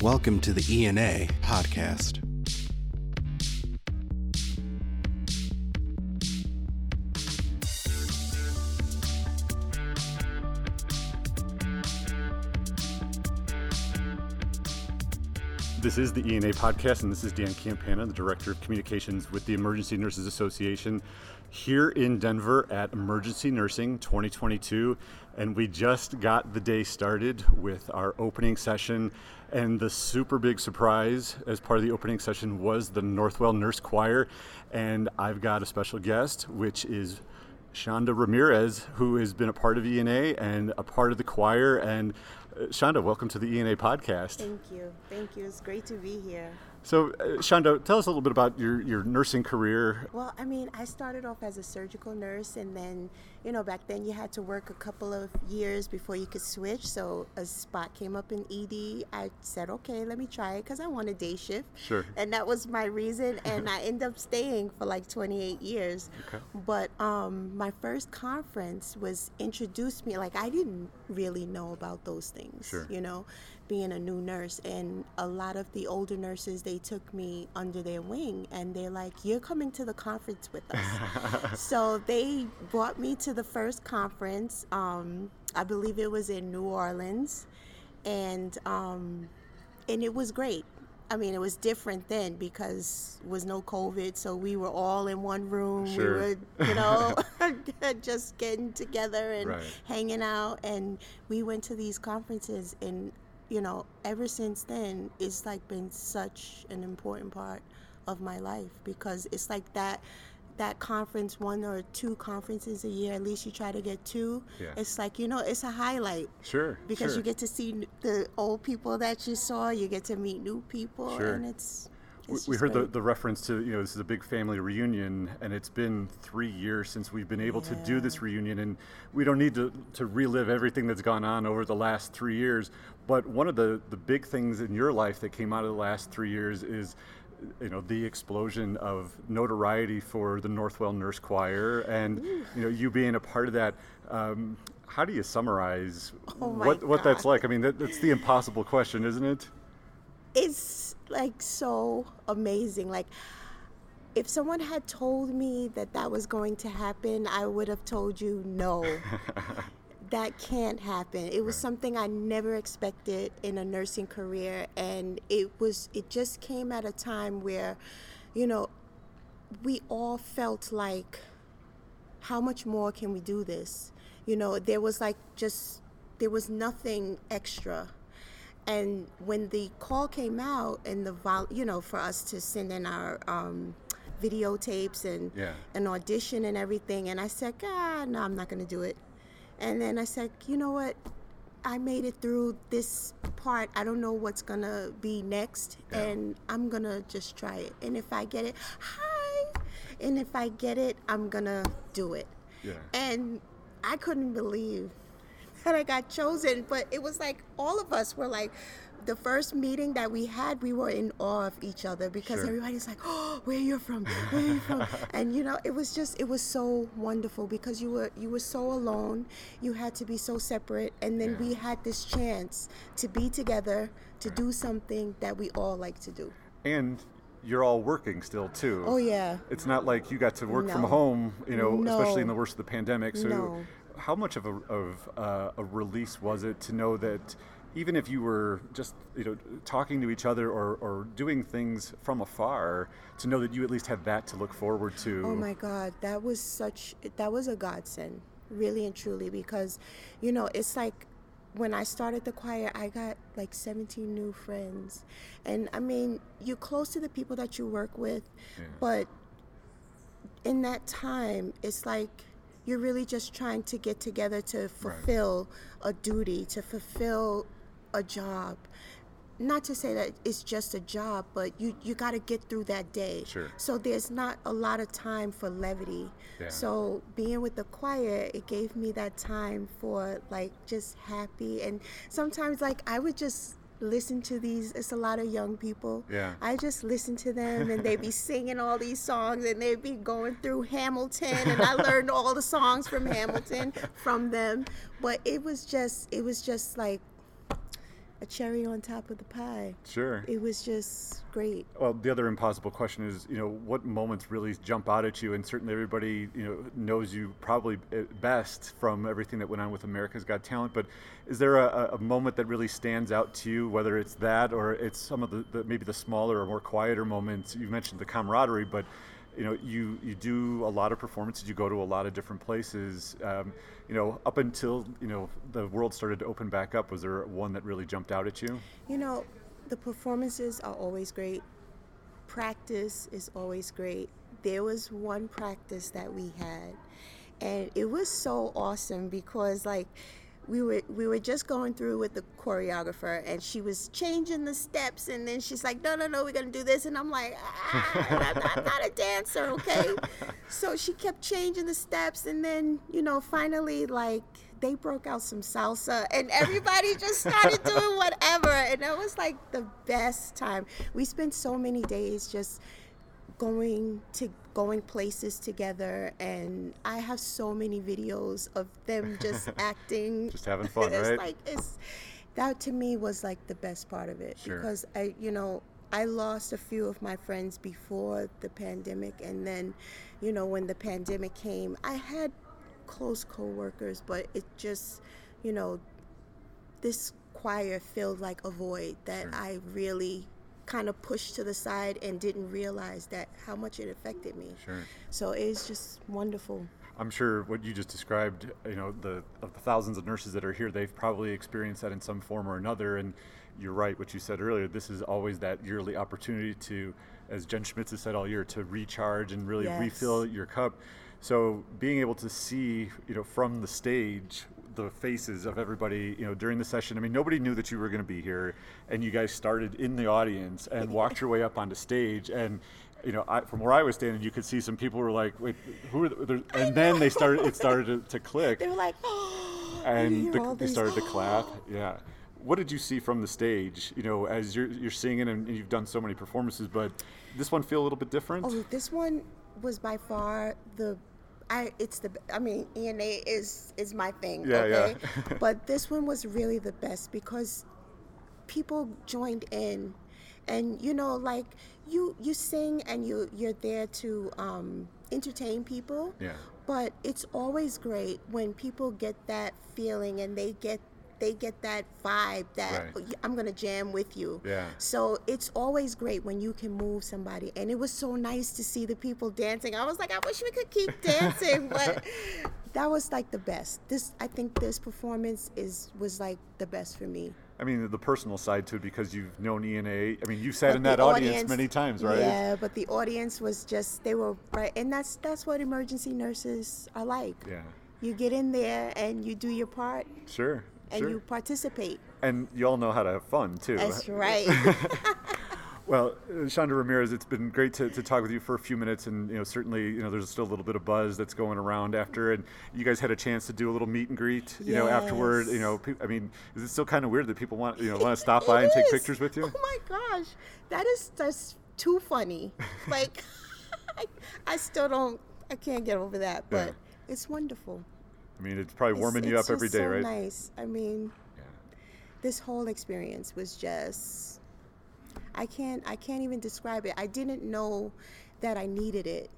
Welcome to the ENA podcast. This is the ENA podcast, and this is Dan Campana, the Director of Communications with the Emergency Nurses Association here in Denver at Emergency Nursing 2022. And we just got the day started with our opening session. And the super big surprise as part of the opening session was the Northwell Nurse Choir. And I've got a special guest, which is Shonda Ramirez, who has been a part of ENA and a part of the choir. And Shonda, welcome to the ENA podcast. Thank you. Thank you. It's great to be here. So, uh, Shonda, tell us a little bit about your, your nursing career. Well, I mean, I started off as a surgical nurse, and then, you know, back then you had to work a couple of years before you could switch. So, a spot came up in ED. I said, okay, let me try it because I want a day shift. Sure. And that was my reason, and I ended up staying for like 28 years. Okay. But um, my first conference was introduced me, like, I didn't really know about those things, Sure. you know, being a new nurse. And a lot of the older nurses, they took me under their wing and they're like, You're coming to the conference with us. so they brought me to the first conference. Um, I believe it was in New Orleans. And, um, and it was great. I mean, it was different then because was no COVID, so we were all in one room. Sure. We were, you know, just getting together and Right. hanging out, and we went to these conferences, and you know, ever since then, it's like been such an important part of my life because it's like that that conference one or two conferences a year at least you try to get two Yeah. it's like you know it's a highlight Sure. because sure. you get to see the old people that you saw you get to meet new people Sure. and it's, We- it's we just heard the, great. the reference to, you know, this is a big family reunion, and it's been three years since we've been able to do this reunion, and we don't need to, to relive everything that's gone on over the last three years. But one of the, the big things in your life that came out of the last three years is, you know, the explosion of notoriety for the Northwell Nurse Choir, and you know, you being a part of that. Um, how do you summarize Oh what what that's like? I mean, that, that's the impossible question, isn't it? it's like so amazing like if someone had told me that that was going to happen i would have told you no that can't happen. It was something i never expected in a nursing career and it was it just came at a time where you know we all felt like how much more can we do this? You know there was like just there was nothing extra. And when the call came out and the vol you know for us to send in our um, videotapes and Yeah. an audition and everything and i said God, no i'm not going to do it and then i said you know what i made it through this part i don't know what's going to be next Yeah. and i'm going to just try it and if i get it hi and if i get it i'm going to do it Yeah. and I couldn't believe that I got chosen. But it was like all of us were like, the first meeting that we had, we were in awe of each other because Sure. everybody's like, "Oh, where you're from? Where you from?" and you know, it was just, it was so wonderful because you were you were so alone. You had to be so separate, and then we had this chance to be together to do something that we all like to do. and you're all working still too. Oh yeah. It's not like you got to work from home, you know, especially in the worst of the pandemic. So, No. how much of a of uh, a release was it to know that even if you were just you know talking to each other or, or doing things from afar, to know that you at least had that to look forward to. Oh my God, that was such that was a godsend, really and truly, because you know it's like when I started the choir, I got like 17 new friends, and I mean you're close to the people that you work with, Yeah. but in that time, it's like you're really just trying to get together to fulfill a duty, to fulfill a job. Not to say that it's just a job, but you, you got to get through that day. Sure. So there's not a lot of time for levity. Yeah. So being with the choir, it gave me that time for like just happy. And sometimes, like, I would just listen to these. It's a lot of young people. Yeah. I just listen to them and they'd be singing all these songs and they'd be going through Hamilton and I learned all the songs from Hamilton from them. But it was just it was just like a cherry on top of the pie. Sure. It was just great. Well, the other impossible question is, you know, what moments really jump out at you? And certainly everybody, you know, knows you probably uh, best from everything that went on with America's Got Talent. But is there a, a moment that really stands out to you, whether it's that or it's some of the, the maybe the smaller or more quieter moments? You mentioned the camaraderie, but you know, you you do a lot of performances. You go to a lot of different places. Um, you know, up until you know the world started to open back up, was there one that really jumped out at you? You know, the performances are always great. Practice is always great. There was one practice that we had, and it was so awesome because like we were we were just going through with the choreographer and she was changing the steps and then she's like no no no we're gonna do this. And i'm like ah, I'm, I'm not a dancer okay? So she kept changing the steps and then you know finally like they broke out some salsa and everybody just started doing whatever. And it was like the best time. We spent so many days just going to going places together and I have so many videos of them just acting just having fun it's right like it's that to me was like the best part of it Sure. because I you know I lost a few of my friends before the pandemic and then you know when the pandemic came I had close coworkers but it just you know this choir filled like a void that Sure. I really kind of pushed to the side and didn't realize that how much it affected me. Sure. So it's just wonderful. I'm sure what you just described, you know, the of the thousands of nurses that are here, they've probably experienced that in some form or another. And you're right, what you said earlier. This is always that yearly opportunity to, as Jen Schmitz has said all year, to recharge and really Yes. refill your cup. So being able to see, you know, from the stage the faces of everybody, you know, during the session. I mean, nobody knew that you were going to be here, and you guys started in the audience and walked your way up onto stage and. You know, I, from where I was standing, you could see some people were like, "Wait, who are?" The, and then they started. It started to, to click, They were like, oh, and the, they started to oh. clap. Yeah. What did you see from the stage? You know, as you're you're singing and you've done so many performances, but this one feel a little bit different. Oh, this one was by far the. I it's the I mean ENA is is my thing. Yeah, yeah. but this one was really the best because people joined in, and you know like you you sing and you you're there to um, entertain people. Yeah. But it's always great when people get that feeling and they get they get that vibe that Right. I'm gonna jam with you. Yeah. So it's always great when you can move somebody, and it was so nice to see the people dancing. I was like, I wish we could keep dancing, but that was like the best. This, I think, this performance is was like the best for me. I mean, the personal side to it because you've known ENA. I mean, you've sat But in that audience, many times, right? Yeah, but the audience was just they were right, and that's that's what emergency nurses are like. Yeah. You get in there and you do your part, Sure. And sure. you participate. and you all know how to have fun too. That's right. Well, Shonda Ramirez, it's been great to, to talk with you for a few minutes, and you know certainly you know there's still a little bit of buzz that's going around after, and you guys had a chance to do a little meet and greet, you know, afterward. You know, pe- I mean, is it still kind of weird that people want you know want to stop by and It take pictures with you? Oh my gosh, that is just too funny. Like, I, I still don't, I can't get over that, Yeah. but it's wonderful. I mean, it's probably It's- warming you up it's every just so right? Nice. I mean, Yeah. this whole experience was just, I can't, I can't even describe it. I didn't know that I needed it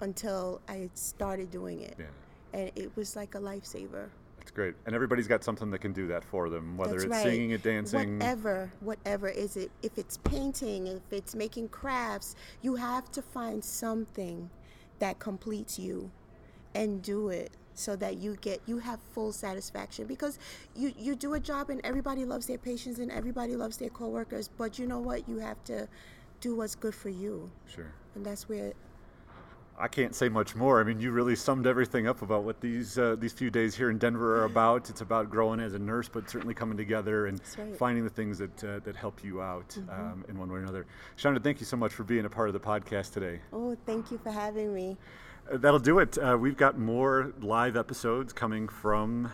until I started doing it, Yeah. and it was like a lifesaver. It's great, and everybody's got something that can do that for them, whether That's it's right. singing, and dancing. Whatever, whatever is it? If it's painting, if it's making crafts, you have to find something that completes you, and do it so that you get you have full satisfaction because you you do a job and everybody loves their patients and everybody loves their coworkers, but you know what? You have to do what's good for you, Sure. and that's where I can't say much more. I mean, you really summed everything up about what these uh, these few days here in Denver are about. It's about growing as a nurse, but certainly coming together and right. Mm-hmm. finding the things that uh, that help you out um, in one way or another. Shonda, thank you so much for being a part of the podcast today. oh, thank you for having me. That'll do it. Uh, we've got more live episodes coming from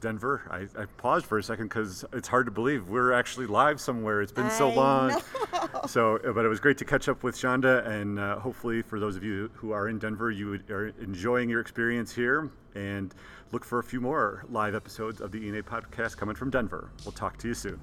Denver. I, I paused for a second because it's hard to believe we're actually live somewhere. It's been so long. know. So, but it was great to catch up with Shonda, and uh, hopefully, for those of you who are in Denver, you are enjoying your experience here. And look for a few more live episodes of the ENA podcast coming from Denver. We'll talk to you soon.